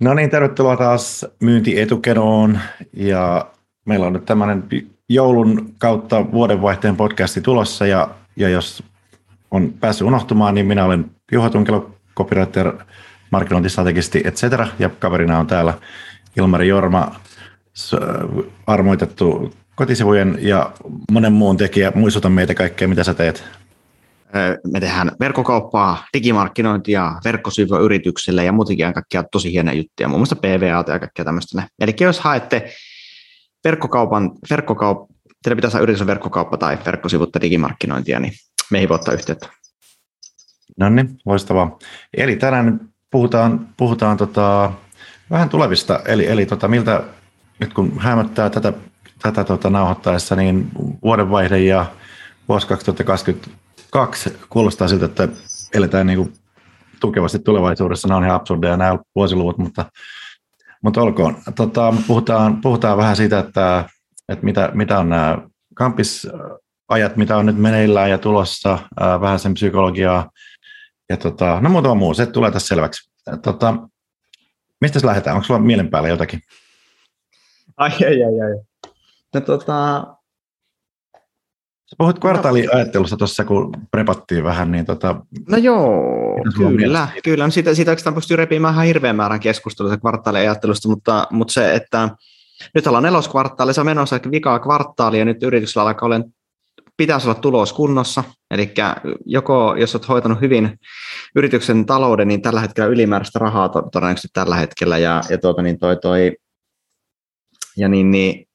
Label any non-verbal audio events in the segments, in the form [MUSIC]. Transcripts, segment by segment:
No niin, tervetuloa taas myyntietukenoon ja meillä on nyt tämmöinen joulun kautta vuodenvaihteen podcasti tulossa. Ja, ja jos on päässyt unohtumaan, niin minä olen Juha Tunkelo, copywriter, markkinointistrategisti, etc. Ja kaverina on täällä Ilmari Jorma, armoitettu kotisivujen ja monen muun tekijä. Muistuta meitä kaikkea, mitä sä teet. Me tehdään verkkokauppaa, digimarkkinointia, verkkosivuja yrityksille ja muutenkin kaikkia tosi hienoja juttuja, muun muassa PVA ja kaikkea tämmöistä. Eli jos haette verkkokaupan, verkkokaup, teillä pitäisi olla yrityksen verkkokauppa tai verkkosivut tai digimarkkinointia, niin meihin voi ottaa yhteyttä. No niin, loistavaa. Eli tänään puhutaan, puhutaan tota, vähän tulevista, eli, eli tota, miltä nyt kun hämöttää tätä, tätä tota, nauhoittaessa, niin vuodenvaihde ja vuosi 2022 kuulostaa siltä, että eletään niin kuin tukevasti tulevaisuudessa. Nämä on ihan absurdeja nämä vuosiluvut, mutta, mutta olkoon. Tota, puhutaan, puhutaan vähän siitä, että, että mitä, mitä on nämä kampisajat, mitä on nyt meneillään ja tulossa, vähän sen psykologiaa, ja tota, no muutama muu, se tulee tässä selväksi. Tota, mistä se lähdetään? Onko sulla mielen päällä jotakin? Ai, ai, ai, ai. No, tota... Sä puhuit kvartaaliajattelusta tuossa, kun prepattiin vähän, niin tota... No joo, kyllä, kyllä. No siitä, siitä oikeastaan pystyy repimään ihan hirveän määrän keskustelua kvartaaliajattelusta, mutta, mutta se, että nyt ollaan neloskvartaali, se on menossa vikaa kvartaali, ja nyt yrityksellä alkaa olla pitäisi olla tulos kunnossa, eli joko jos olet hoitanut hyvin yrityksen talouden, niin tällä hetkellä ylimääräistä rahaa to, todennäköisesti tällä hetkellä, ja, ja, tuota, niin toi, toi, ja niin, niin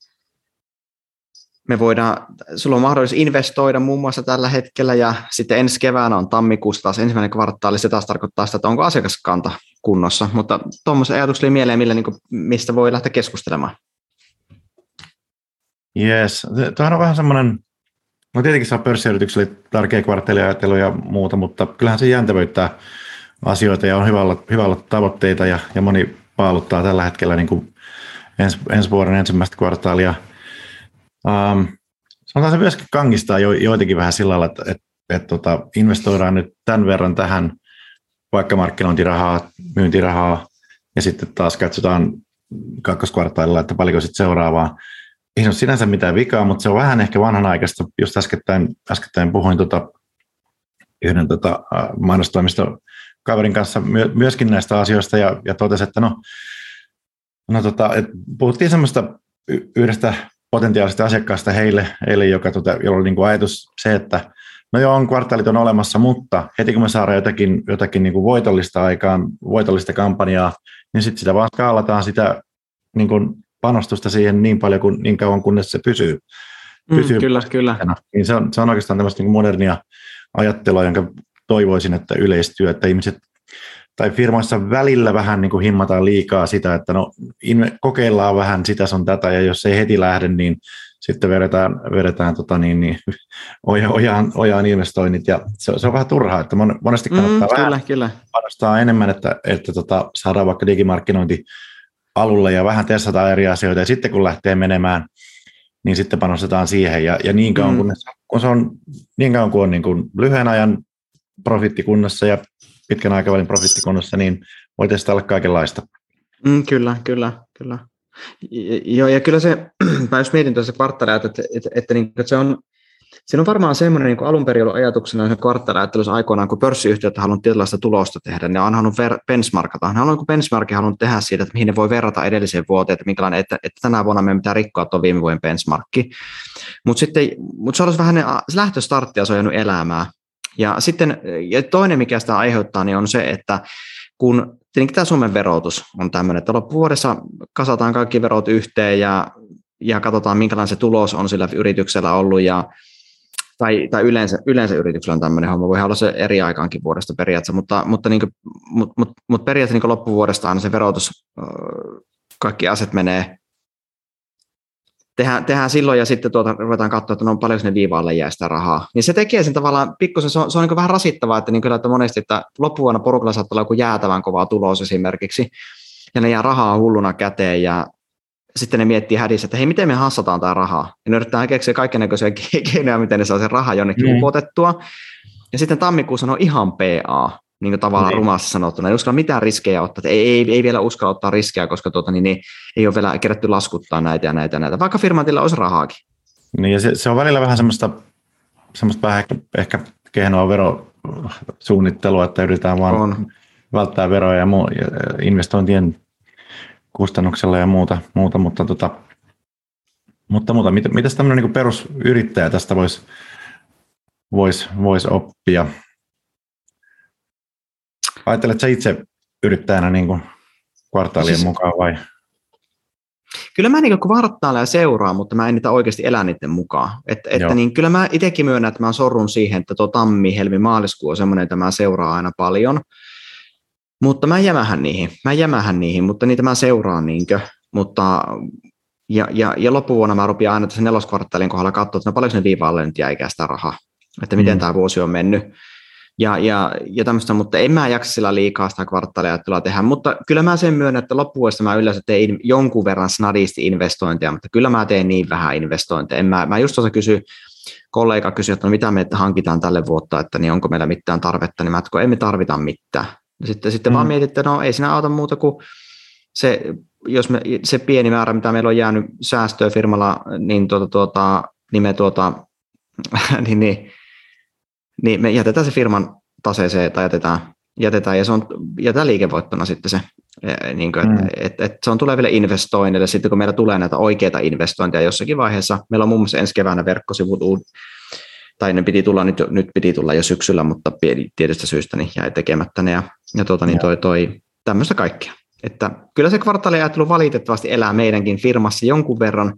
me voidaan, sulla on mahdollisuus investoida muun muassa tällä hetkellä, ja sitten ensi keväänä on tammikuussa taas ensimmäinen kvartaali, se taas tarkoittaa sitä, että onko asiakaskanta kunnossa, mutta tuommoisen ajatuksen mieleen, millä, niin kuin, mistä voi lähteä keskustelemaan. Yes, tämä on vähän semmoinen No tietenkin se on pörssiyritykselle tärkeä kvartaaliajattelu ja muuta, mutta kyllähän se jäntevöittää asioita ja on hyvä olla, hyvä olla tavoitteita ja, ja moni paaluttaa tällä hetkellä niin kuin ens, ensi vuoden ensimmäistä kvartaalia. Um, sanotaan se myöskin kangistaa jo, joitakin vähän sillä lailla, että, että, että tota, investoidaan nyt tämän verran tähän vaikka markkinointirahaa, myyntirahaa ja sitten taas katsotaan kakkoskvartaalilla, että paljonko sitten seuraavaa ei ole sinänsä mitään vikaa, mutta se on vähän ehkä vanhanaikaista. Just äskettäin, äskettäin puhuin tota, yhden tota, mainostoimiston kaverin kanssa myöskin näistä asioista ja, ja totesi, että no, no tota, et puhuttiin semmoista yhdestä potentiaalisesta asiakkaasta heille, heille joka, tota, jolla oli niin kuin ajatus se, että no joo, on kvartaalit on olemassa, mutta heti kun me saadaan jotakin, jotakin niin kuin voitollista aikaan, voitollista kampanjaa, niin sitten sitä vaan skaalataan sitä niin kuin panostusta siihen niin paljon kuin niin kauan, kunnes se pysyy. Mm, pysyy mm, kyllä, kyllä. Niin se, on, se on oikeastaan tämmöistä niin modernia ajattelua, jonka toivoisin, että yleistyy, että ihmiset tai firmoissa välillä vähän niin kuin himmataan liikaa sitä, että no kokeillaan vähän sitä sun tätä, ja jos ei heti lähde, niin sitten vedetään, vedetään tota niin, niin, [LAUGHS] ojaan, ojaan investoinnit, ja se, se on vähän turhaa, että monesti kannattaa mm, vähän kyllä, panostaa enemmän, että, että tota, saadaan vaikka digimarkkinointi alulle ja vähän testataan eri asioita ja sitten kun lähtee menemään, niin sitten panostetaan siihen ja, ja niin kauan mm. kun, kun se on niin kauan kuin on niin kuin lyhyen ajan profittikunnassa ja pitkän aikavälin profittikunnassa, niin voi testailla kaikenlaista. Mm, kyllä, kyllä, kyllä. Joo, ja kyllä se, [CLEARS THROAT] mä jos mietin tuossa kvartaalia, että, että, että, että, niin, että se on, Siinä on varmaan semmoinen niin alun perin ollut ajatuksena kvartaaliajattelussa aikoinaan, kun pörssiyhtiöt halunnut tietynlaista tulosta tehdä, ne on halunnut ver- benchmarkata. Ne on benchmarkin halunnut tehdä siitä, että mihin ne voi verrata edelliseen vuoteen, että, minkälainen, että, että tänä vuonna me pitää rikkoa tuon viime vuoden benchmarkki. Mutta sitten mut se olisi vähän ne, se lähtöstartti on jäänyt elämää. Ja sitten ja toinen, mikä sitä aiheuttaa, niin on se, että kun tietenkin tämä Suomen verotus on tämmöinen, että loppuvuodessa kasataan kaikki verot yhteen ja, ja katsotaan, minkälainen se tulos on sillä yrityksellä ollut ja tai, tai yleensä, yleensä yrityksellä on tämmöinen homma, voi olla se eri aikaankin vuodesta periaatteessa, mutta, mutta, niin kuin, mutta, mutta, mutta periaatteessa niin loppuvuodesta aina se verotus, kaikki aset menee, tehdään, tehdään silloin ja sitten tuota, ruvetaan katsoa, että no paljonko ne viivaalle jää sitä rahaa. Niin se tekee sen tavallaan, pikkusen se on, se on niin vähän rasittavaa, että, niin kyllä, että monesti, että loppuvuonna porukalla saattaa olla joku jäätävän kova tulos esimerkiksi, ja ne jää rahaa hulluna käteen ja sitten ne miettii hädissä, että hei, miten me hassataan tämä rahaa. Ja ne yrittää keksiä kaikenlaisia keinoja, miten ne saa sen rahaa jonnekin mm. upotettua. Ja sitten tammikuussa on ihan PA, niin kuin tavallaan niin. rumassa sanottuna. Ei uskalla mitään riskejä ottaa. Ei, ei, ei vielä uskalla ottaa riskejä, koska tuota, niin, niin, ei ole vielä kerätty laskuttaa näitä ja näitä ja näitä, vaikka firmatilla olisi rahaakin. Niin, ja se, se on välillä vähän semmoista, semmoista vähän ehkä, ehkä kehnoa verosuunnittelua, että yritetään vaan on. välttää veroja ja, muu, ja investointien kustannuksella ja muuta, muuta mutta, tota, mutta, mutta mit, mitäs tämmöinen niin perusyrittäjä tästä voisi vois, vois oppia? Ajattelet sä itse yrittäjänä niin kuin kvartaalien siis, mukaan vai? Kyllä mä niin kvartaaleja seuraan, mutta mä en niitä oikeasti elä niiden mukaan. Et, että niin, kyllä mä itsekin myönnän, että mä sorrun siihen, että tuo tammi, helmi, maaliskuu on semmoinen, että mä seuraan aina paljon. Mutta mä jämähän niihin, mä jämähän niihin, mutta niitä mä seuraan niinkö. Mutta ja, ja, ja loppuvuonna mä rupean aina tässä neloskvartaalin kohdalla katsoa, että no paljonko ne viivaalle nyt jäi sitä rahaa, että miten mm. tämä vuosi on mennyt. Ja, ja, ja tämmöistä, mutta en mä jaksa sillä liikaa sitä kvartaaliajattelua tehdä, mutta kyllä mä sen myönnän, että loppuvuodesta mä yleensä teen jonkun verran snadisti investointeja, mutta kyllä mä teen niin vähän investointeja. En mä, mä just tuossa kysy, kollega kysyi, että no mitä me hankitaan tälle vuotta, että niin onko meillä mitään tarvetta, niin mä että emme tarvita mitään. Sitten, sitten mm. vaan mietit, että no ei siinä auta muuta kuin se, jos me, se pieni määrä, mitä meillä on jäänyt säästöä firmalla, niin, tuota, tuota, niin me tuota, [LAUGHS] niin, niin, niin me jätetään se firman taseeseen tai jätetään, jätetään ja se on jätetään liikevoittona sitten se, niin kuin, mm. että et, et se on tuleville investoinneille, sitten kun meillä tulee näitä oikeita investointeja jossakin vaiheessa, meillä on muun muassa ensi keväänä verkkosivut, tai ne piti tulla nyt, nyt piti tulla jo syksyllä, mutta tietystä syystä niin jäi tekemättä ne ja, ja tuota, niin toi, toi, tämmöistä kaikkea. Että kyllä se kvartaaliajattelu valitettavasti elää meidänkin firmassa jonkun verran,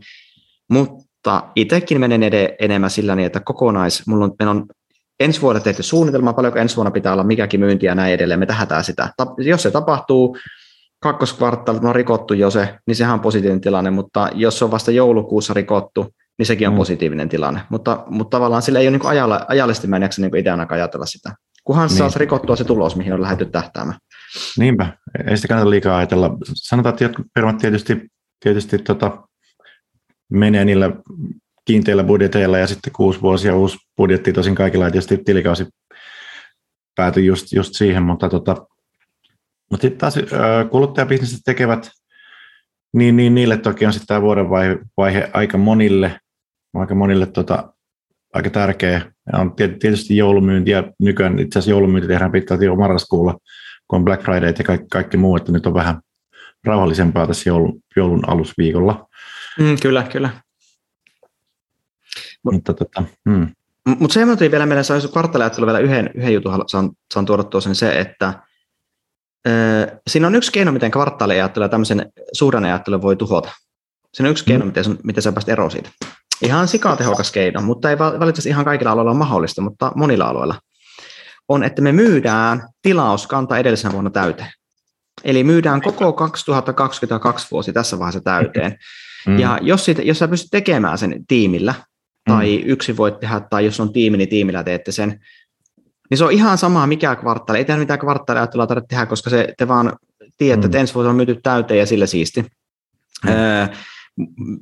mutta itsekin menen ed- enemmän sillä niin, että kokonais, mulla on, meillä on ensi vuonna tehty suunnitelma, paljonko ensi vuonna pitää olla mikäkin myynti ja näin edelleen, me tähätään sitä. Jos se tapahtuu, kakkoskvartaalit on rikottu jo se, niin sehän on positiivinen tilanne, mutta jos se on vasta joulukuussa rikottu, niin sekin on mm. positiivinen tilanne. Mutta, mutta tavallaan sillä ei ole niin ajalla, ajallisesti mä en jaksa niin ideana ajatella sitä. Kunhan niin. saisi rikottua se tulos, mihin on lähdetty tähtäämään. Niinpä, ei sitä kannata liikaa ajatella. Sanotaan, että jotkut firmat tietysti, tietysti tota, menee niillä kiinteillä budjeteilla ja sitten kuusi vuosia uusi budjetti, tosin kaikilla ei tietysti tilikausi päätyi just, just siihen, mutta, tota, mutta sitten taas kuluttajabisneset tekevät, niin, niin niille toki on sitten tämä vuoden vaihe, vaihe aika monille, aika monille tota, aika tärkeä. Ja on tietysti joulumyynti ja nykyään itse asiassa joulumyynti tehdään pitkälti jo marraskuulla, kun on Black Friday ja kaikki, kaikki muu, että nyt on vähän rauhallisempaa tässä joulun, joulun alusviikolla. Mm, kyllä, kyllä. Mutta tota, hmm. Mutta se tuli vielä meidän saisi kvartaaliajattelu vielä yhden, yhden jutun saan, saan tuoda tuossa, niin se, että ö, siinä on yksi keino, miten kvartaaliajattelu ja tämmöisen suhdanneajattelun voi tuhota. Siinä on yksi keino, hmm. miten, miten sä pääst eroon siitä. Ihan sikatehokas keino, mutta ei valitettavasti ihan kaikilla aloilla ole mahdollista, mutta monilla aloilla on, että me myydään tilauskanta edellisenä vuonna täyteen. Eli myydään koko 2022 vuosi tässä vaiheessa täyteen. Mm. Ja jos, siitä, jos sä pystyt tekemään sen tiimillä, tai mm. yksi voit tehdä, tai jos on tiimi, niin tiimillä teette sen, niin se on ihan sama mikä kvartaali. Ei tehdä mitään kvartaalia ajattelua tarvitse tehdä, koska se, te vaan tiedätte, mm. että ensi vuosi on myyty täyteen ja sillä siisti. Mm. Öö,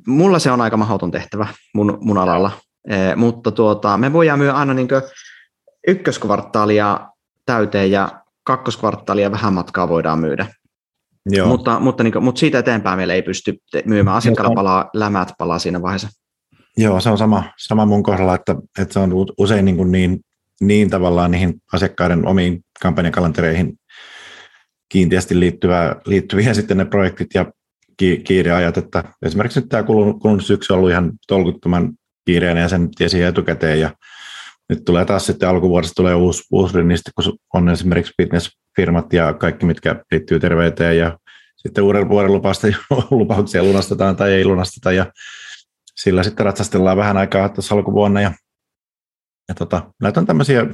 mulla se on aika mahdoton tehtävä mun, mun alalla, öö, mutta tuota, me voidaan myydä aina niin ykköskvartaalia täyteen ja kakkoskvartaalia vähän matkaa voidaan myydä. Joo. Mutta, mutta, niin kuin, mutta siitä eteenpäin meillä ei pysty myymään. Asiakkaalla palaa, lämät palaa siinä vaiheessa. Joo, se on sama, sama mun kohdalla, että, että se on usein niin, kuin niin, niin tavallaan niihin asiakkaiden omiin kampanjakalentereihin kiinteästi liittyvää, liittyviä [LAUGHS] sitten ne projektit ja kiireajat, että esimerkiksi nyt tämä kulunut, kulunut syksy on ollut ihan tolkuttoman kiireinen ja sen tiesi etukäteen ja nyt tulee taas sitten alkuvuodesta tulee uusi, uusi niistä, kun on esimerkiksi fitnessfirmat ja kaikki, mitkä liittyy terveyteen ja sitten uuden vuoden lupausta, [LAUGHS] lupauksia lunastetaan tai ei lunasteta ja sillä sitten ratsastellaan vähän aikaa tuossa alkuvuonna ja, ja tota, näitä on tämmöisiä,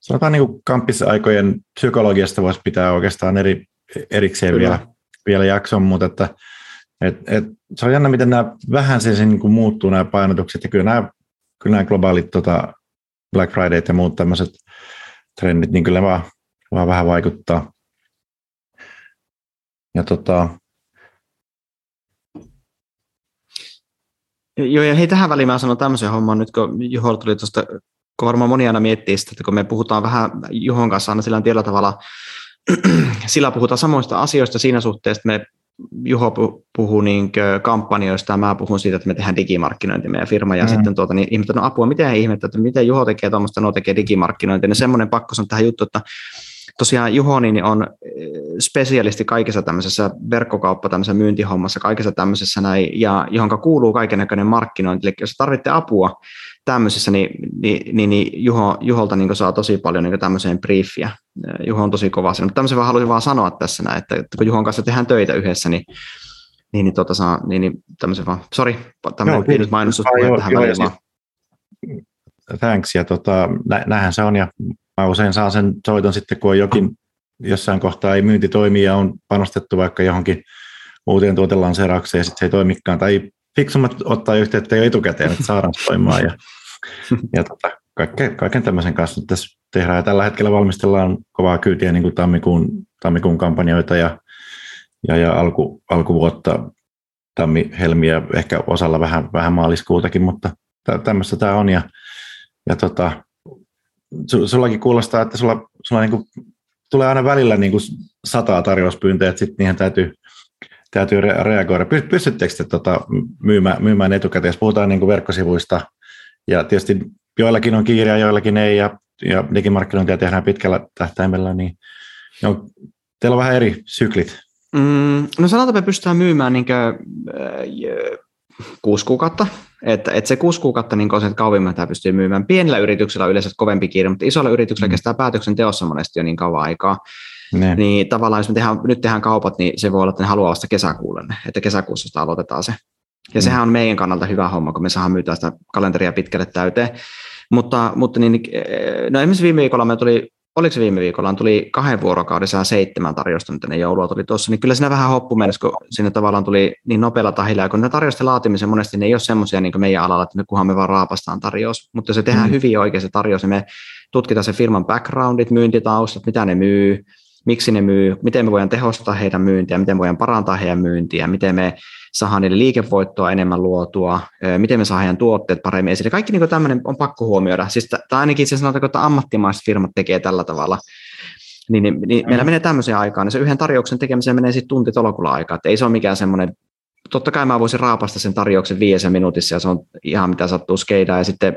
sanotaan niin kuin kamppisaikojen psykologiasta voisi pitää oikeastaan eri, erikseen vielä, vielä jakson, mutta että et, et, se on jännä, miten nämä vähän se, se niin kuin muuttuu nämä painotukset, ja kyllä nämä, kyllä nämä globaalit tota, Black Friday ja muut tämmöiset trendit, niin kyllä vaan, vaan vähän vaikuttaa. Ja tota... Joo, ja hei tähän väliin mä sanon tämmöisen homman, nyt kun Juho tuli tuosta, kun varmaan moni aina miettii sitä, että kun me puhutaan vähän Juhon kanssa aina sillä tavalla, [CLEARS THROAT] sillä puhutaan samoista asioista siinä suhteessa, että me Juho puhuu niin kampanjoista ja mä puhun siitä, että me tehdään digimarkkinointi meidän firma. Ja mm. sitten tuota, niin ihmettä, no apua, miten ihmettä, että miten Juho tekee tuommoista, no tekee digimarkkinointia, niin semmoinen pakko on tähän juttu, että tosiaan Juho niin on eh, spesialisti kaikessa tämmöisessä verkkokauppa, tämmöisessä myyntihommassa, kaikessa tämmöisessä näin, ja johonka kuuluu kaikenlainen markkinointi, eli jos tarvitte apua tämmöisessä, niin, niin, niin, niin Juho, Juholta niin saa tosi paljon niin tämmöiseen briefiä. Eh, Juho on tosi kova siinä, mutta tämmöisen vaan haluaisin vaan sanoa tässä näin, että, kun Juhon kanssa tehdään töitä yhdessä, niin niin, niin, tota, saa, niin, niin tämmöisen vaan, sori, tämmöinen pieni mainostus tähän väliin vaan. Thanks, ja tota, nä, näinhän se on, ja mä usein saan sen soiton sitten, kun on jokin jossain kohtaa ei myynti toimi ja on panostettu vaikka johonkin uuteen tuotelanseeraukseen ja sitten se ei toimikaan. Tai fiksummat ottaa yhteyttä jo etukäteen, että saadaan toimimaan. Ja, ja tota, kaiken, kaiken tämmöisen kanssa tässä tehdään. Ja tällä hetkellä valmistellaan kovaa kyytiä niin kuin tammikuun, tammikuun kampanjoita ja, ja, ja alku, alkuvuotta tammi, helmiä, ehkä osalla vähän, vähän maaliskuutakin, mutta tämmöistä tämä on. Ja, ja tota, sullakin kuulostaa, että sulla, sulla niin kuin, tulee aina välillä niin kuin sataa tarjouspyyntöjä, että sitten niihin täytyy, täytyy reagoida. Pystyttekö te tota, myymään, myymään etukäteen, jos puhutaan niin verkkosivuista, ja tietysti joillakin on kiire ja joillakin ei, ja, ja digimarkkinointia tehdään pitkällä tähtäimellä, niin on, teillä on vähän eri syklit. Mm, no sanotaan, että pystytään myymään niin kuin, äh, kuusi kuukautta että, että se kuusi kuukautta niin on se, että kauemmin tämä pystyy myymään. Pienillä yrityksillä on yleensä kovempi kiire, mutta isolla yrityksellä mm. kestää päätöksenteossa monesti jo niin kauan aikaa. Ne. Niin tavallaan jos me tehdään, nyt tehdään kaupat, niin se voi olla, että ne haluaa vasta kesäkuulle, että kesäkuussa sitä aloitetaan se. Ja mm. sehän on meidän kannalta hyvä homma, kun me saadaan myytää sitä kalenteria pitkälle täyteen. Mutta, mutta niin, no esimerkiksi viime viikolla me tuli oliko se viime viikolla, tuli kahden vuorokaudessa seitsemän tarjosta nyt ennen joulua tuli tuossa, niin kyllä siinä vähän hoppu mennessä, kun sinne tavallaan tuli niin nopealla tahilla, ja kun ne tarjosten laatimisen monesti ne ei ole semmoisia niin meidän alalla, että me kunhan me vaan raapastaan tarjous, mutta jos se tehdään mm. hyvin oikein se tarjous, niin me tutkitaan se firman backgroundit, myyntitaustat, mitä ne myy, miksi ne myy, miten me voidaan tehostaa heidän myyntiä, miten me voidaan parantaa heidän myyntiä, miten me saadaan niille liikevoittoa enemmän luotua, miten me saadaan heidän tuotteet paremmin esille. Kaikki niin tämmöinen on pakko huomioida. Siis, tai ainakin se sanotaan, että ammattimaiset firmat tekee tällä tavalla. Niin, niin, niin meillä menee tämmöiseen aikaan, niin se yhden tarjouksen tekemiseen menee sitten tunti tolkulla aikaa. Että ei se ole mikään semmoinen, totta kai mä voisin raapasta sen tarjouksen viidessä minuutissa ja se on ihan mitä sattuu skeidaa ja sitten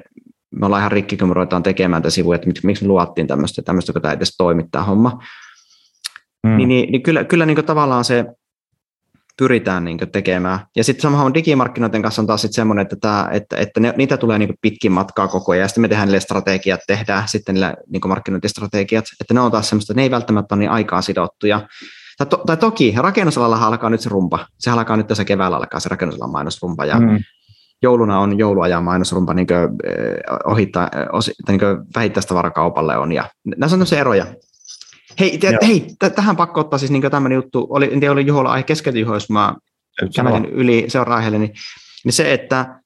me ollaan ihan rikki, kun me ruvetaan tekemään tätä sivuja, että miksi me luottiin tämmöistä, tämmöistä, kun tämä edes toimittaa homma. Mm. Niin, niin, niin kyllä, kyllä niin tavallaan se pyritään niin tekemään. Ja sitten samahan digimarkkinoiden kanssa on taas sit semmoinen, että, tämä, että, että ne, niitä tulee niin pitkin matkaa koko ajan, ja sitten me tehdään niille strategiat, tehdään sitten niille niin markkinointistrategiat, että ne on taas semmoista, että ne ei välttämättä ole niin aikaa sidottuja. Tai, to, tai toki rakennusalalla alkaa nyt se rumpa, se alkaa nyt tässä keväällä alkaa se rakennusalan mainosrumpa, ja mm. jouluna on jouluajan mainosrumpa niin kuin, eh, ohittaa, osi, niin vähittäistavarakaupalle on, ja näissä on eroja, Hei, te, hei t- tähän pakko ottaa siis niin tämmöinen juttu, oli, en tiedä oli Juholla aihe keskeltä Juho, jos mä kävelin yli seuraan aiheelle, niin, niin se, että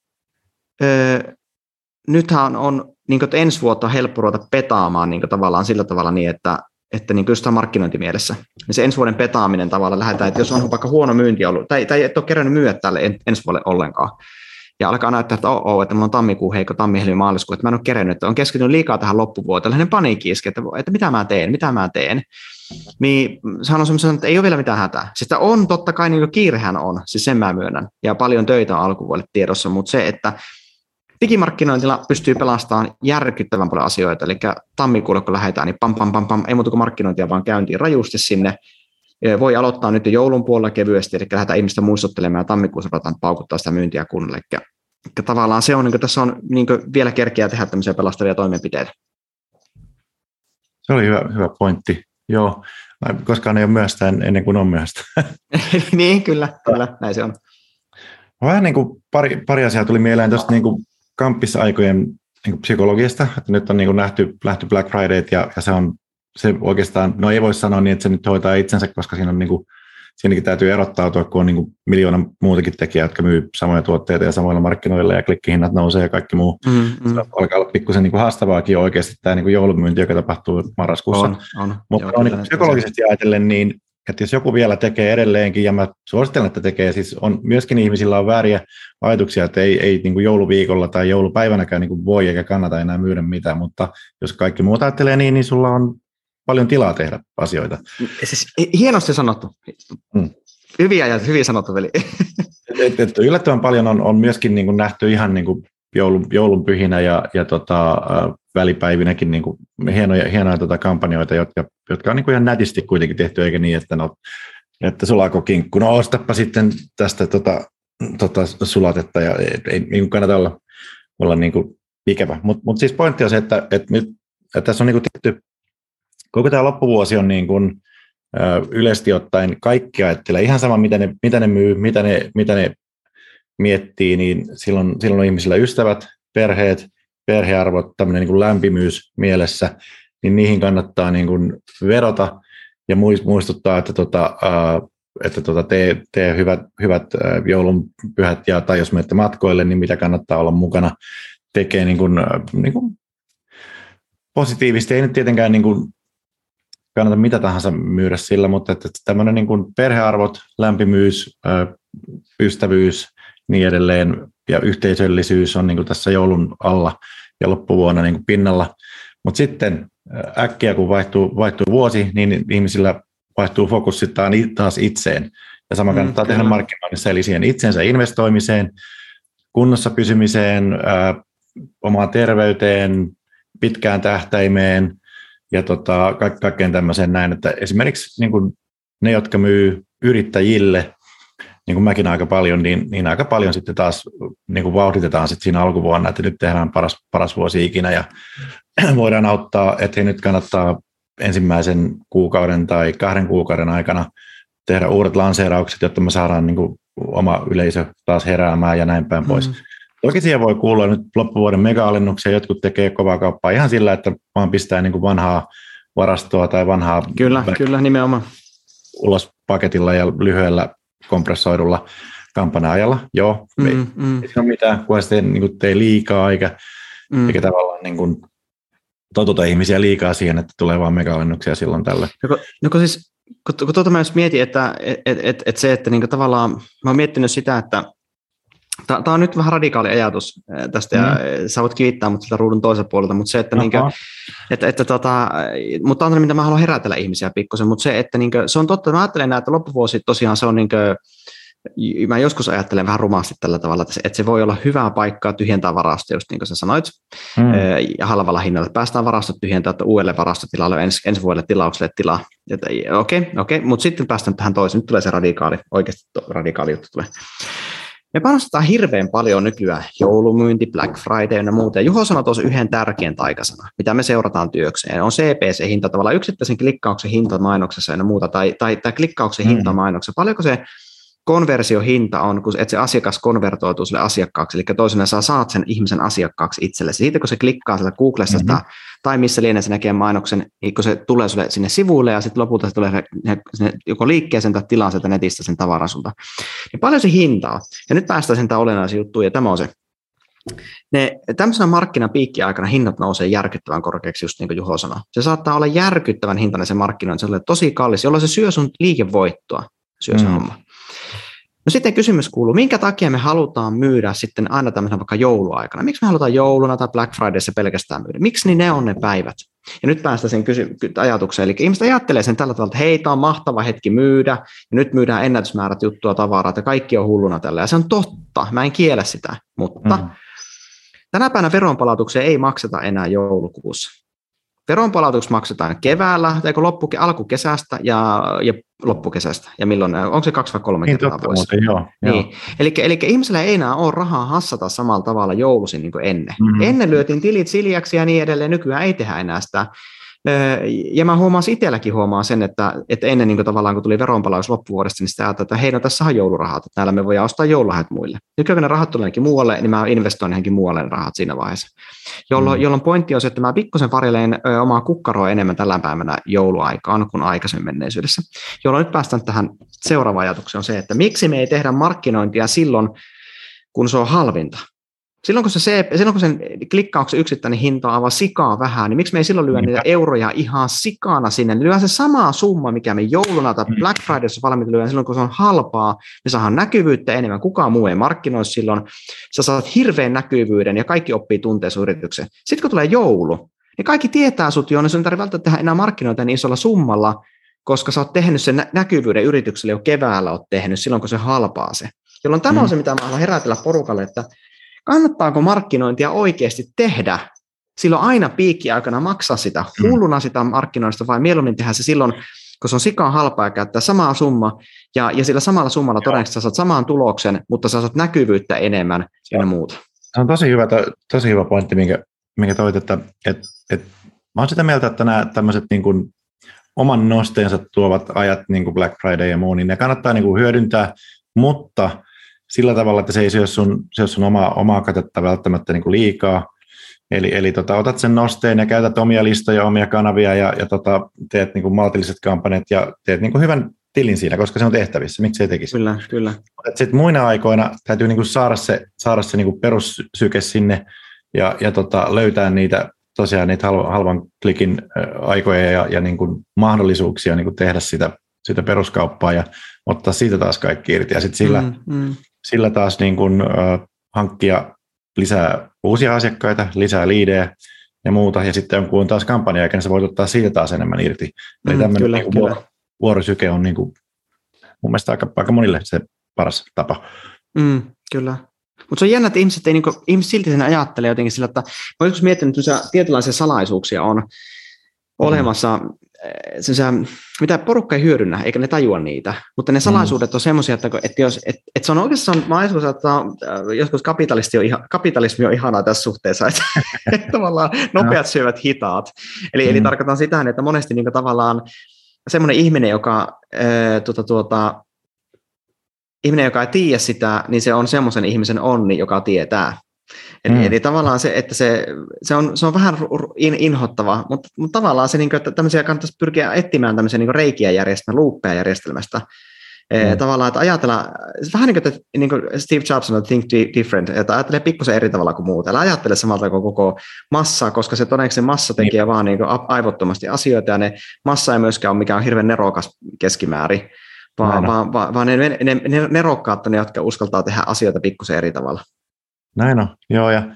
ö, nythän on niin kuin, ensi vuotta helppo ruveta petaamaan niin kuin, tavallaan sillä tavalla niin, että, että niin just markkinointimielessä. Niin se ensi vuoden petaaminen tavallaan lähdetään, että jos on vaikka huono myynti ollut, tai, tai et ole kerännyt myydä tälle ensi vuodelle ollenkaan, ja alkaa näyttää, että oh, oh että mulla on tammikuun heikko, tammi, helmi, maaliskuun, että mä en ole kerennyt, että on keskittynyt liikaa tähän loppuvuoteen, tällainen paniikki iski, että, että mitä mä teen, mitä mä teen. Niin sanon semmoisen, että ei ole vielä mitään hätää. Siis on totta kai niin kiirehän on, siis sen mä myönnän, ja paljon töitä on alkuvuodelle tiedossa, mutta se, että digimarkkinointilla pystyy pelastamaan järkyttävän paljon asioita, eli tammikuulle kun lähdetään, niin pam, pam, pam, pam, ei muuta kuin markkinointia, vaan käyntiin rajusti sinne, voi aloittaa nyt jo joulun puolella kevyesti, eli lähdetään ihmistä muistuttelemaan ja tammikuussa ruvetaan paukuttaa sitä myyntiä kunnolle. Eli, eli tavallaan se on, niin tässä on niin vielä kerkeä tehdä tämmöisiä pelastavia toimenpiteitä. Se oli hyvä, hyvä pointti. Joo, koskaan ei ole myöstä ennen kuin on myöstä. [LAUGHS] niin, kyllä, kyllä, näin se on. Vähän niin kuin pari, pari asiaa tuli mieleen tuosta niin kuin kamppisaikojen niin kuin psykologiasta, että nyt on niin kuin nähty, nähty Black Friday ja, ja se on se oikeastaan, no ei voi sanoa niin, että se nyt hoitaa itsensä, koska siinä on niin kuin, siinäkin täytyy erottautua, kun on niin kuin miljoona muutakin tekijää, jotka myy samoja tuotteita ja samoilla markkinoilla ja klikkihinnat nousee ja kaikki muu. Mm, mm. Se alkaa olla pikkusen niin kuin haastavaakin oikeasti tämä niin kuin joulumyynti, joka tapahtuu marraskuussa. On, on. Mutta Joo, on niin psykologisesti ajatellen, niin että jos joku vielä tekee edelleenkin, ja mä suosittelen, että tekee, siis on, myöskin ihmisillä on vääriä ajatuksia, että ei, ei niin kuin jouluviikolla tai joulupäivänäkään niin kuin voi eikä kannata enää myydä mitään, mutta jos kaikki muut ajattelee niin, niin sulla on paljon tilaa tehdä asioita. Siis, hienosti sanottu. Hmm. Hyviä ja hyvin sanottu, veli. et, et, yllättävän paljon on, on myöskin niin kuin nähty ihan niin kuin joulun, joulunpyhinä ja, ja tota, välipäivinäkin niin kuin hienoja, hienoja tota kampanjoita, jotka, jotka on niin kuin ihan nätisti kuitenkin tehty, eikä niin, että, no, että sulako kinkku, no ostapa sitten tästä tota, tota sulatetta, ja ei, ei niin kannata olla, olla niin kuin ikävä. Mutta mut siis pointti on se, että, että, nyt, että tässä on niin kuin tehty, koko tämä loppuvuosi on niin kuin, yleisesti ottaen kaikki ajattelee ihan sama, mitä ne, mitä ne myy, mitä ne, mitä ne miettii, niin silloin, silloin on ihmisillä ystävät, perheet, perhearvot, tämmöinen niin kuin lämpimyys mielessä, niin niihin kannattaa niin kuin verota ja muistuttaa, että, tota, että tota, tee, tee hyvät, hyvät joulunpyhät ja, tai jos menette matkoille, niin mitä kannattaa olla mukana, tekee niin kuin, niin kuin positiivisesti. Ei nyt tietenkään niin kuin kannata mitä tahansa myydä sillä, mutta että tämmöinen niin kuin perhearvot, lämpimyys, ystävyys, niin edelleen, ja yhteisöllisyys on niin kuin tässä joulun alla ja loppuvuonna niin kuin pinnalla. Mutta sitten äkkiä, kun vaihtuu, vaihtuu vuosi, niin ihmisillä vaihtuu fokus sitten taas itseen. Ja sama mm, kannattaa mm, tehdä markkinoinnissa, eli siihen itsensä investoimiseen, kunnossa pysymiseen, ää, omaan terveyteen, pitkään tähtäimeen ja tota, ka- kaikkeen tämmöiseen näin, että esimerkiksi niin kuin ne, jotka myy yrittäjille, niin kuin mäkin aika paljon, niin, niin aika paljon sitten taas niin kuin vauhditetaan sitten siinä alkuvuonna, että nyt tehdään paras, paras vuosi ikinä ja [CLEARS THROAT] voidaan auttaa, että nyt kannattaa ensimmäisen kuukauden tai kahden kuukauden aikana tehdä uudet lanseeraukset, jotta me saadaan niin kuin oma yleisö taas heräämään ja näin päin pois. Mm. Toki siihen voi kuulla nyt loppuvuoden mega-alennuksia, jotkut tekee kovaa kauppaa ihan sillä, että vaan pistää niin kuin vanhaa varastoa tai vanhaa... Kyllä, kyllä, nimenomaan. Ulos paketilla ja lyhyellä kompressoidulla kampanja-ajalla. Joo, mm, ei, mm. ei ole mitään, kunhan se niin tee liikaa eikä, mm. eikä tavallaan niin kuin, totuta ihmisiä liikaa siihen, että tulee vaan mega silloin tällä. No, no kun siis, kun, kun tuota mä jos mietin, että et, et, et, se, että niin tavallaan, mä oon miettinyt sitä, että Tämä on nyt vähän radikaali ajatus tästä, mm. ja sä voit kiittää mut sitä ruudun toiselta puolelta, mutta se, että, niinkö, että, että tota, mutta on mitä mä haluan herätellä ihmisiä pikkusen, mutta se, että niinkö, se on totta, mä ajattelen että loppuvuosi tosiaan se on niinkö, mä joskus ajattelen vähän rumasti tällä tavalla, että se, voi olla hyvää paikkaa tyhjentää varastoja, just niin kuin sä sanoit, mm. ja halvalla hinnalla päästään varastot tyhjentää, että uudelle varastotilalle ensi, ensi vuodelle tilaukselle tilaa. Okei, okei, okay, okay, mutta sitten päästään tähän toiseen, nyt tulee se radikaali, oikeasti radikaali juttu tulee. Me panostetaan hirveän paljon nykyään joulumyynti, Black Friday ja muuta. Ja Juho sanoi tuossa yhden tärkeän taikasana, mitä me seurataan työkseen. On CPC-hinta, tavallaan yksittäisen klikkauksen hinta mainoksessa ja muuta, tai, tai, tai klikkauksen mm. hinta mainoksessa. Paljonko se konversiohinta on, kun, että se asiakas konvertoituu sille asiakkaaksi, eli toisena sä saat sen ihmisen asiakkaaksi itsellesi. Siitä kun se klikkaa sieltä Googlesta mm-hmm. sitä, tai missä lienee se näkee mainoksen, niin kun se tulee sulle sinne sivuille ja sitten lopulta se tulee sinne, joko liikkeeseen tai tilaan sieltä netistä sen tavaran sulta. Niin paljon se hintaa. Ja nyt päästään sen olennaisiin juttuun, ja tämä on se ne, tämmöisenä markkinan piikkiaikana hinnat nousee järkyttävän korkeaksi, just niin kuin Juho sanoi. Se saattaa olla järkyttävän hintainen se markkinointi, se on tosi kallis, jolloin se syö sun liikevoittoa, syö se mm. homma. No sitten kysymys kuuluu, minkä takia me halutaan myydä sitten aina tämmöisen vaikka jouluaikana? Miksi me halutaan jouluna tai Black Fridayssa pelkästään myydä? Miksi niin ne on ne päivät? Ja nyt päästään sen kysy- ajatukseen. Eli ihmiset ajattelee sen tällä tavalla, että hei, tämä on mahtava hetki myydä, ja nyt myydään ennätysmäärät juttua tavaraa, että kaikki on hulluna tällä. Ja se on totta, mä en kiellä sitä, mutta mm. tänä päivänä veronpalautuksia ei makseta enää joulukuussa. Veronpalautus maksetaan keväällä, tai loppu, alkukesästä ja, ja loppukesästä. Ja milloin, onko se kaksi vai kolme niin, kertaa vuodessa? Joo, niin. joo. Eli, eli ihmisellä ei enää ole rahaa hassata samalla tavalla joulusin niin kuin ennen. Mm-hmm. Ennen lyötiin tilit siljaksi ja niin edelleen, nykyään ei tehdä enää sitä. Ja mä huomaan itselläkin huomaan sen, että, että ennen niin kuin tavallaan kun tuli veronpalaus loppuvuodesta, niin sitä ajattelin, että hei, no tässä on joulurahat, että näillä me voidaan ostaa joululahjat muille. Nyt kun ne rahat tuleekin muualle, niin mä investoin johonkin muualle ne rahat siinä vaiheessa. Jolloin, mm. jolloin pointti on se, että mä pikkusen varileen omaa kukkaroa enemmän tällä päivänä jouluaikaan kuin aikaisemmin menneisyydessä. Jolloin nyt päästään tähän seuraavaan ajatukseen on se, että miksi me ei tehdä markkinointia silloin, kun se on halvinta. Silloin kun, se CP, silloin kun sen klikkauksen yksittäinen hinta on aivan sikaa vähän, niin miksi me ei silloin lyö niitä euroja ihan sikana sinne? Niin lyö se sama summa, mikä me jouluna tai mm. Black Fridayssa valmiita lyö silloin, kun se on halpaa, me saadaan näkyvyyttä enemmän, kukaan muu ei markkinoi silloin, sä saat hirveän näkyvyyden ja kaikki oppii tunteen yrityksen. Sitten kun tulee joulu, niin kaikki tietää sut jo, niin sun ei tarvitse välttämättä tehdä enää markkinoita niin isolla summalla, koska sä oot tehnyt sen näkyvyyden yritykselle jo keväällä, oot tehnyt silloin, kun se halpaa se. Jolloin tämä mm. on se, mitä mä haluan herätellä porukalle, että kannattaako markkinointia oikeasti tehdä? Silloin aina piikkiaikana maksaa sitä. Mm. hulluna sitä markkinoista vai mieluummin tehdä se silloin, kun se on sikaan halpaa ja käyttää samaa summa. Ja, ja sillä samalla summalla todennäköisesti saat samaan tuloksen, mutta sä saat näkyvyyttä enemmän ja muuta. Se on tosi hyvä, to, tosi hyvä pointti, minkä, minkä toit, että et, et, mä olen sitä mieltä, että nämä tämmöiset niin kuin oman nosteensa tuovat ajat, niin kuin Black Friday ja muu, niin ne kannattaa niin kuin hyödyntää, mutta sillä tavalla, että se ei syö sun, syö sun omaa, omaa katetta välttämättä niin kuin liikaa. Eli, eli tota, otat sen nosteen ja käytät omia listoja, omia kanavia ja, ja tota, teet niin kuin maltilliset kampanjat ja teet niin kuin hyvän tilin siinä, koska se on tehtävissä. Miksi ei tekisi? Kyllä, kyllä. Sitten muina aikoina täytyy niin kuin saada se, saada se niin kuin perussyke sinne ja, ja tota, löytää niitä tosiaan niitä halvan klikin aikoja ja, ja niin kuin mahdollisuuksia niin kuin tehdä sitä, sitä peruskauppaa ja ottaa siitä taas kaikki irti. Ja sitten sillä, mm, mm sillä taas niin kuin, äh, hankkia lisää uusia asiakkaita, lisää liidejä ja muuta, ja sitten kun on taas kampanja niin sä voit ottaa siitä taas enemmän irti. Eli mm, tämmöinen kyllä, niin kuin kyllä. vuorosyke on niin kuin, mun mielestä aika, aika monille se paras tapa. Mm, kyllä. Mutta se on jännä, että ihmiset, ei, niin kuin, ihmiset silti sen ajattelee jotenkin sillä, että mä joskus miettinyt, että tietynlaisia salaisuuksia on mm. olemassa, se, mitä porukka ei hyödynnä, eikä ne tajua niitä, mutta ne salaisuudet mm. on semmoisia, että, että, jos, että, että se on oikeastaan, mä joskus, että äh, joskus kapitalisti on ihan, kapitalismi on ihanaa tässä suhteessa, [LAUGHS] että, että tavallaan nopeat syövät hitaat. Eli, mm. eli tarkoitan sitä, että monesti niin tavallaan semmoinen ihminen, joka ää, tuota, tuota, ihminen, joka ei tiedä sitä, niin se on semmoisen ihmisen onni, joka tietää. Eli, mm. eli tavallaan se, että se, se, on, se on vähän in, inhottava, mutta, mutta tavallaan se, niin kuin, että tämmöisiä kannattaisi pyrkiä etsimään tämmöisiä niin reikiä järjestelmää, luuppeja järjestelmästä. Mm. Tavallaan, että ajatella, vähän niin kuin, että, niin kuin Steve Jobs sanoi, think different, että ajattelee pikkusen eri tavalla kuin muuta. Älä ajattele samalta kuin koko massaa, koska se todennäköisesti massa tekee mm. vaan niin kuin aivottomasti asioita, ja ne massa ei myöskään ole mikään hirveän nerokas keskimäärin, vaan, vaan, vaan, vaan ne, ne, ne, ne nerokkaat on ne, jotka uskaltaa tehdä asioita pikkusen eri tavalla. Näin on, joo. Ja,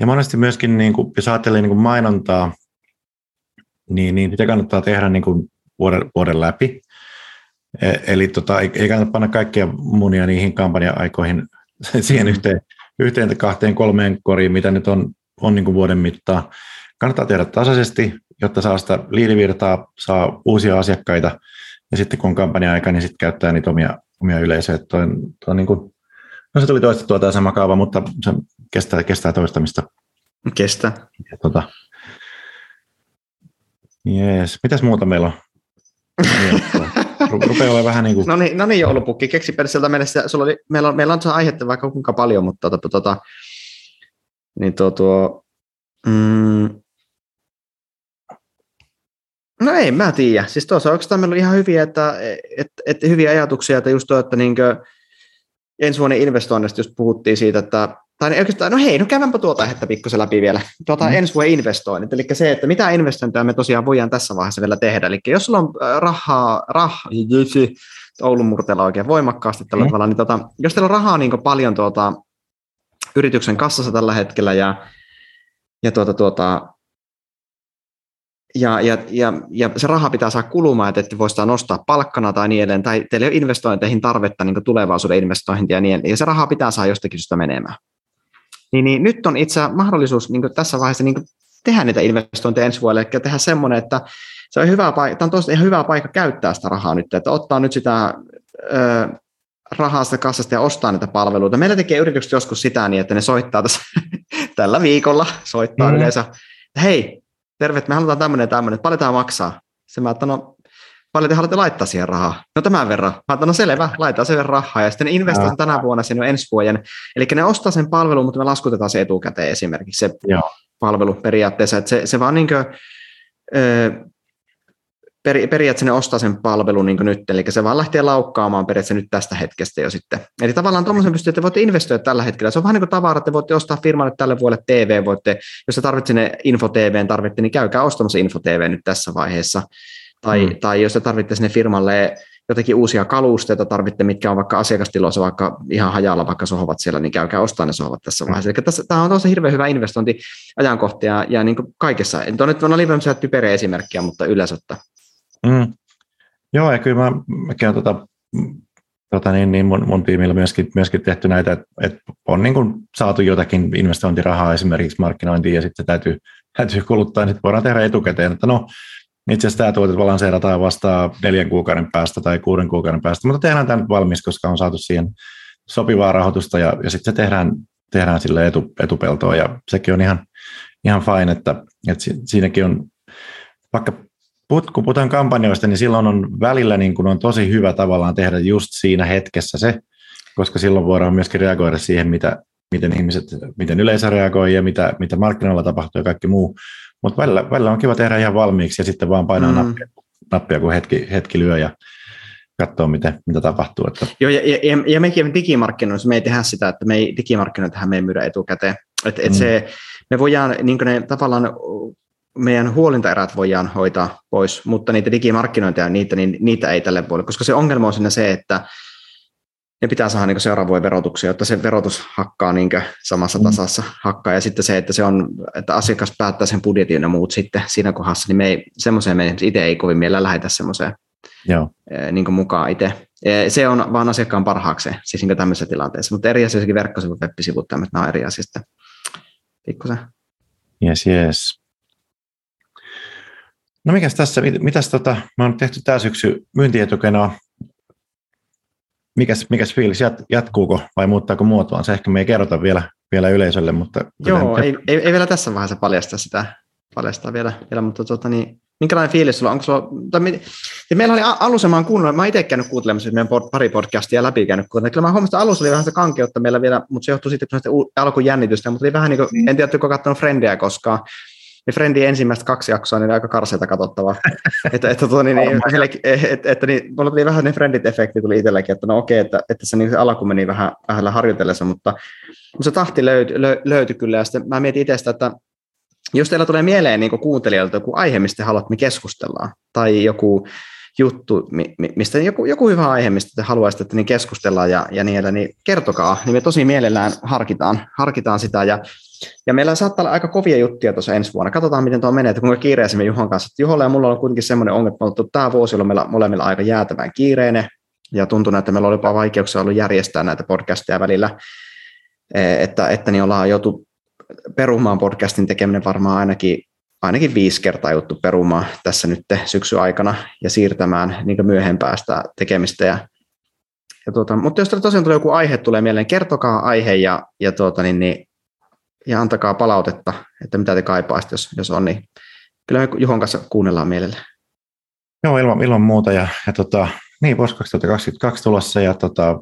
ja monesti myöskin, niin kuin, jos ajattelee niin kuin mainontaa, niin, niin sitä kannattaa tehdä niin kuin vuoden, vuoden läpi. E, eli tota, ei, ei kannata panna kaikkia munia niihin kampanja-aikoihin [LAUGHS] siihen yhteen, yhteen kahteen, kolmeen koriin, mitä nyt on, on niin kuin vuoden mittaa. Kannattaa tehdä tasaisesti, jotta saa sitä liidivirtaa, saa uusia asiakkaita, ja sitten kun on kampanja-aika, niin sitten käyttää niitä omia, omia yleisöjä. Tuo on niin kuin No se tuli toistettua tämä sama kaava, mutta se kestää, kestää toistamista. Kestää. Ja, tota, jees. Mitäs muuta meillä on? Rupeaa olemaan vähän niin kuin... No niin, no niin joulupukki, keksi sieltä mennessä. Sulla oli, meillä, on, meillä on aihetta vaikka kuinka paljon, mutta tota, tota, niin tuo, tuo mm, No ei, mä tiedä. Siis tuossa oikeastaan meillä on ihan hyviä, että, et, et, hyviä ajatuksia, että just tuo, että niinkö, ensi vuoden investoinnista just puhuttiin siitä, että tai niin oikeastaan, no hei, no käydäänpä tuota aihetta pikkusen läpi vielä. Tuota, mm. ensi vuoden investoinnit, eli se, että mitä investointeja me tosiaan voidaan tässä vaiheessa vielä tehdä. Eli jos sulla on äh, rahaa, rah, Oulun murteella oikein voimakkaasti tällä mm. tavalla, niin tota, jos teillä on rahaa niin paljon tuota, yrityksen kassassa tällä hetkellä ja, ja tuota, tuota, ja, ja, ja, ja se raha pitää saada kulumaan, että ette voi sitä nostaa palkkana tai niin edelleen, tai teillä ei ole investointeihin tarvetta niin tulevaisuuden investointia ja niin edelleen, ja se raha pitää saada jostakin syystä menemään. Niin, niin nyt on itse mahdollisuus niin tässä vaiheessa niin tehdä niitä investointeja ensi vuodelle, eli tehdä semmoinen, että se on hyvä paikka, tämä on tosiaan ihan hyvä paikka käyttää sitä rahaa nyt, että ottaa nyt sitä ö, rahaa sitä kassasta ja ostaa niitä palveluita. Meillä tekee yritykset joskus sitä niin, että ne soittaa tässä [LAUGHS] tällä viikolla, soittaa mm. yleensä, että hei, terve, me halutaan tämmöinen ja tämmöinen, paljon tämä maksaa? Se mä että no, paljon te haluatte laittaa siihen rahaa? No tämän verran. Mä että no selvä, laittaa sen rahaa. Ja sitten ne investoivat tänä vuonna sinne ensi vuoden. Eli ne ostaa sen palvelun, mutta me laskutetaan se etukäteen esimerkiksi se Joo. palvelu periaatteessa. Että se, se vaan niin kuin, peri, periaatteessa ne ostaa sen palvelun niin nyt, eli se vaan lähtee laukkaamaan periaatteessa nyt tästä hetkestä jo sitten. Eli tavallaan tuommoisen pystyy, että te voitte investoida tällä hetkellä. Se on vähän niin kuin tavara, että te voitte ostaa firmalle tälle vuodelle TV, voitte, jos te tarvitsette sinne Info TVn tarvitte, niin käykää ostamassa Info TV nyt tässä vaiheessa. Tai, mm. tai jos te tarvitte sinne firmalle jotenkin uusia kalusteita tarvitte, mitkä on vaikka asiakastiloissa vaikka ihan hajalla, vaikka sohovat siellä, niin käykää ostaa ne sohvat tässä mm. vaiheessa. Eli tässä, tämä on tosi hirveän hyvä investointi ajankohta ja, ja niin kuin kaikessa. Tuo nyt on oli typeriä esimerkkiä, mutta yleensä. Mm. Joo, ja kyllä mä, mäkin olen tota, tota niin, niin mun, mun tiimillä myöskin, myöskin tehty näitä, että, että on niin kuin saatu jotakin investointirahaa esimerkiksi markkinointiin ja sitten se täytyy, täytyy kuluttaa, niin sitten voidaan tehdä etukäteen, että no itse asiassa tämä tuote lanseerataan vasta neljän kuukauden päästä tai kuuden kuukauden päästä, mutta tehdään tämä nyt valmis, koska on saatu siihen sopivaa rahoitusta ja, ja sitten se tehdään, tehdään sille etu, etupeltoon ja sekin on ihan, ihan fine, että, että siinäkin on, vaikka put, kun puhutaan kampanjoista, niin silloin on välillä niin kuin on tosi hyvä tavallaan tehdä just siinä hetkessä se, koska silloin voidaan myöskin reagoida siihen, mitä, miten ihmiset, miten yleisö reagoi ja mitä, mitä markkinoilla tapahtuu ja kaikki muu. Mutta välillä, välillä on kiva tehdä ihan valmiiksi ja sitten vaan painaa mm. nappia, nappia, kun hetki, hetki lyö ja katsoa, miten, mitä tapahtuu. Että. Joo, ja, ja, ja mekin digimarkkinoissa me ei tehdä sitä, että me ei, digimarkkinoitahan me ei myydä etukäteen. Et, et mm. se, me voidaan niin ne, tavallaan meidän huolintaerät voidaan hoitaa pois, mutta niitä digimarkkinointeja, niitä, niin, niitä ei tälle puolelle, koska se ongelma on siinä se, että ne pitää saada niin vuoden verotuksia, jotta se verotus hakkaa niin samassa mm. tasassa hakkaa. Ja sitten se, että, se on, että asiakas päättää sen budjetin ja muut sitten siinä kohdassa, niin me ei, semmoiseen me itse ei kovin mielellä lähetä semmoiseen Joo. Niin mukaan itse. Se on vaan asiakkaan parhaaksi, siis niin tämmöisessä tilanteessa. Mutta eri asia verkkosivut, web-sivut, tämmöiset, nämä on eri asia sitten. Pikkusen. Yes, yes. No mikäs tässä, mitäs tota, mä oon tehty tämä syksy myyntietukenoa mikäs, mikäs fiilis, jat, jatkuuko vai muuttaako muotoaan? Se ehkä me ei kerrota vielä, vielä yleisölle, mutta... Joo, ei, ei, ei, vielä tässä vaiheessa paljasta sitä, paljastaa vielä, vielä mutta tota, niin, minkälainen fiilis sulla on? Onko sulla, tai, ja meillä oli alussa, mä oon kuunnellut, mä oon itse käynyt kuuntelemassa meidän pari podcastia läpi käynyt kuuntelemaan. Kyllä mä huomasin, että alussa oli vähän sitä kankeutta meillä vielä, mutta se johtuu sitten alkujännitystä, mutta oli vähän niin kuin, en tiedä, että katsonut Friendia koskaan, niin Friendin ensimmäistä kaksi jaksoa niin aika karseita katsottavaa. [LAUGHS] että, että, tuo, niin, niin, että, että, niin, mulla tuli vähän ne Friendit-efekti tuli itselläkin, että no okei, että, että se, niin, se alku meni vähän, vähän harjoitellessa, mutta, mutta se tahti löytyi, löy, löytyi kyllä, ja sitten mä mietin itsestä, että jos teillä tulee mieleen niin kuuntelijoilta joku aihe, mistä haluat, me keskustellaan, tai joku juttu, mistä joku, joku hyvä aihe, mistä te haluaisitte, että niin keskustellaan ja, ja niin, niin kertokaa, niin me tosi mielellään harkitaan, harkitaan sitä, ja ja meillä saattaa olla aika kovia juttuja tuossa ensi vuonna. Katsotaan, miten tuo menee, että kuinka kiireisimme Juhon kanssa. Juholla ja mulla on kuitenkin semmoinen ongelma, että tämä vuosi on meillä molemmilla aika jäätävän kiireinen, ja tuntuu, että meillä oli jopa vaikeuksia ollut järjestää näitä podcasteja välillä, että, että niin ollaan joutu perumaan podcastin tekeminen varmaan ainakin, ainakin viisi kertaa juttu perumaan tässä nyt syksyn aikana ja siirtämään niin myöhempää sitä tekemistä. Ja, ja tuota, mutta jos tosiaan tulee joku aihe tulee mieleen, kertokaa aihe ja, ja tuota, niin, niin ja antakaa palautetta, että mitä te kaipaisitte, jos, jos on, niin kyllä me Juhon kanssa kuunnellaan mielellä. Joo, ilman, ilman muuta. Ja, ja tota, niin, vuosi 2022 tulossa ja tota,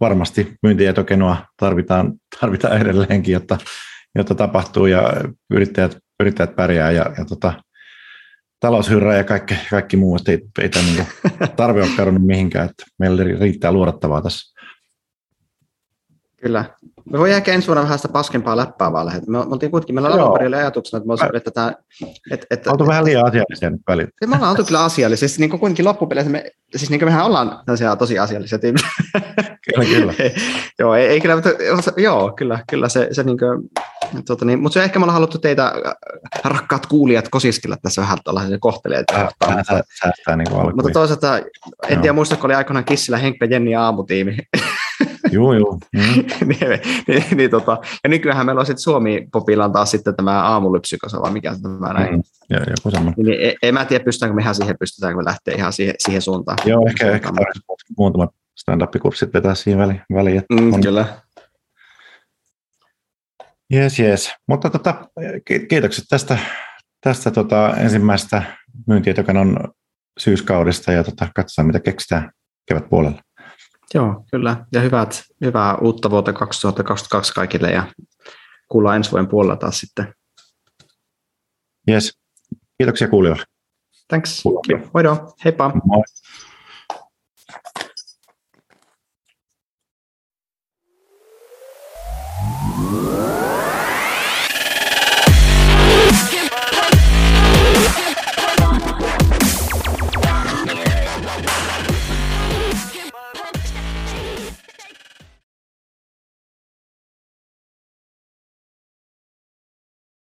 varmasti myyntietokenoa tarvitaan, tarvitaan edelleenkin, jotta, jotta tapahtuu ja yrittäjät, yrittäjät pärjää ja, ja tota, taloushyrrä ja kaikki, kaikki muu, että ei, ei tämä niin [LAUGHS] tarve ole kadonnut mihinkään, että meillä riittää luodattavaa tässä. Kyllä. Me voidaan ehkä ensi vuonna vähän sitä paskempaa läppää vaan lähetä. Me, oltiin kuitenkin, meillä on alun ajatuksena, että me olisimme, että tämä... Että, että, Oltu vähän liian asiallisia nyt välillä. Me ollaan oltu kyllä asiallisia. Siis niin kuin kuitenkin loppupeleissä me, siis niin kuin mehän ollaan tosi asiallisia tyyppejä. Kyllä, kyllä. [LAUGHS] joo, ei, ei kyllä, mutta, joo, kyllä, kyllä se, se niin kuin, Tota niin, mutta se ehkä me ollaan haluttu teitä, rakkaat kuulijat, kosiskella tässä vähän tällaisen kohteleet. Vähän säästää niin kuin Mutta toisaalta, en tiedä muista, kun oli aikoinaan Kissillä Henkka, Jenni ja aamutiimi. [LAUGHS] Joo, joo. Mm. [LAUGHS] niin, niin, niin, tota, ja nykyään meillä on sitten Suomi-popilla taas sitten tämä aamulypsykosa, vai mikä tämä näin. Mm, ja, joku semmoinen. Niin, ei, ei, mä tiedä, pystytäänkö me ihan siihen, pystytäänkö me lähteä ihan siihen, siihen suuntaan. Joo, ehkä, ehkä muutamat stand-up-kurssit vetää siihen väliin. väliin mm, kyllä. Jes, jes. Mutta tota, kiitokset tästä, tästä tota ensimmäistä ensimmäisestä on syyskaudesta ja tota, katsotaan, mitä keksitään kevät puolella. Joo, kyllä. Ja hyvät, hyvää uutta vuotta 2022 kaikille ja kuullaan ensi vuoden puolella taas sitten. Jes. Kiitoksia kuulijoille. Thanks. Kuulijoille. Heippa. Moi. Whoa.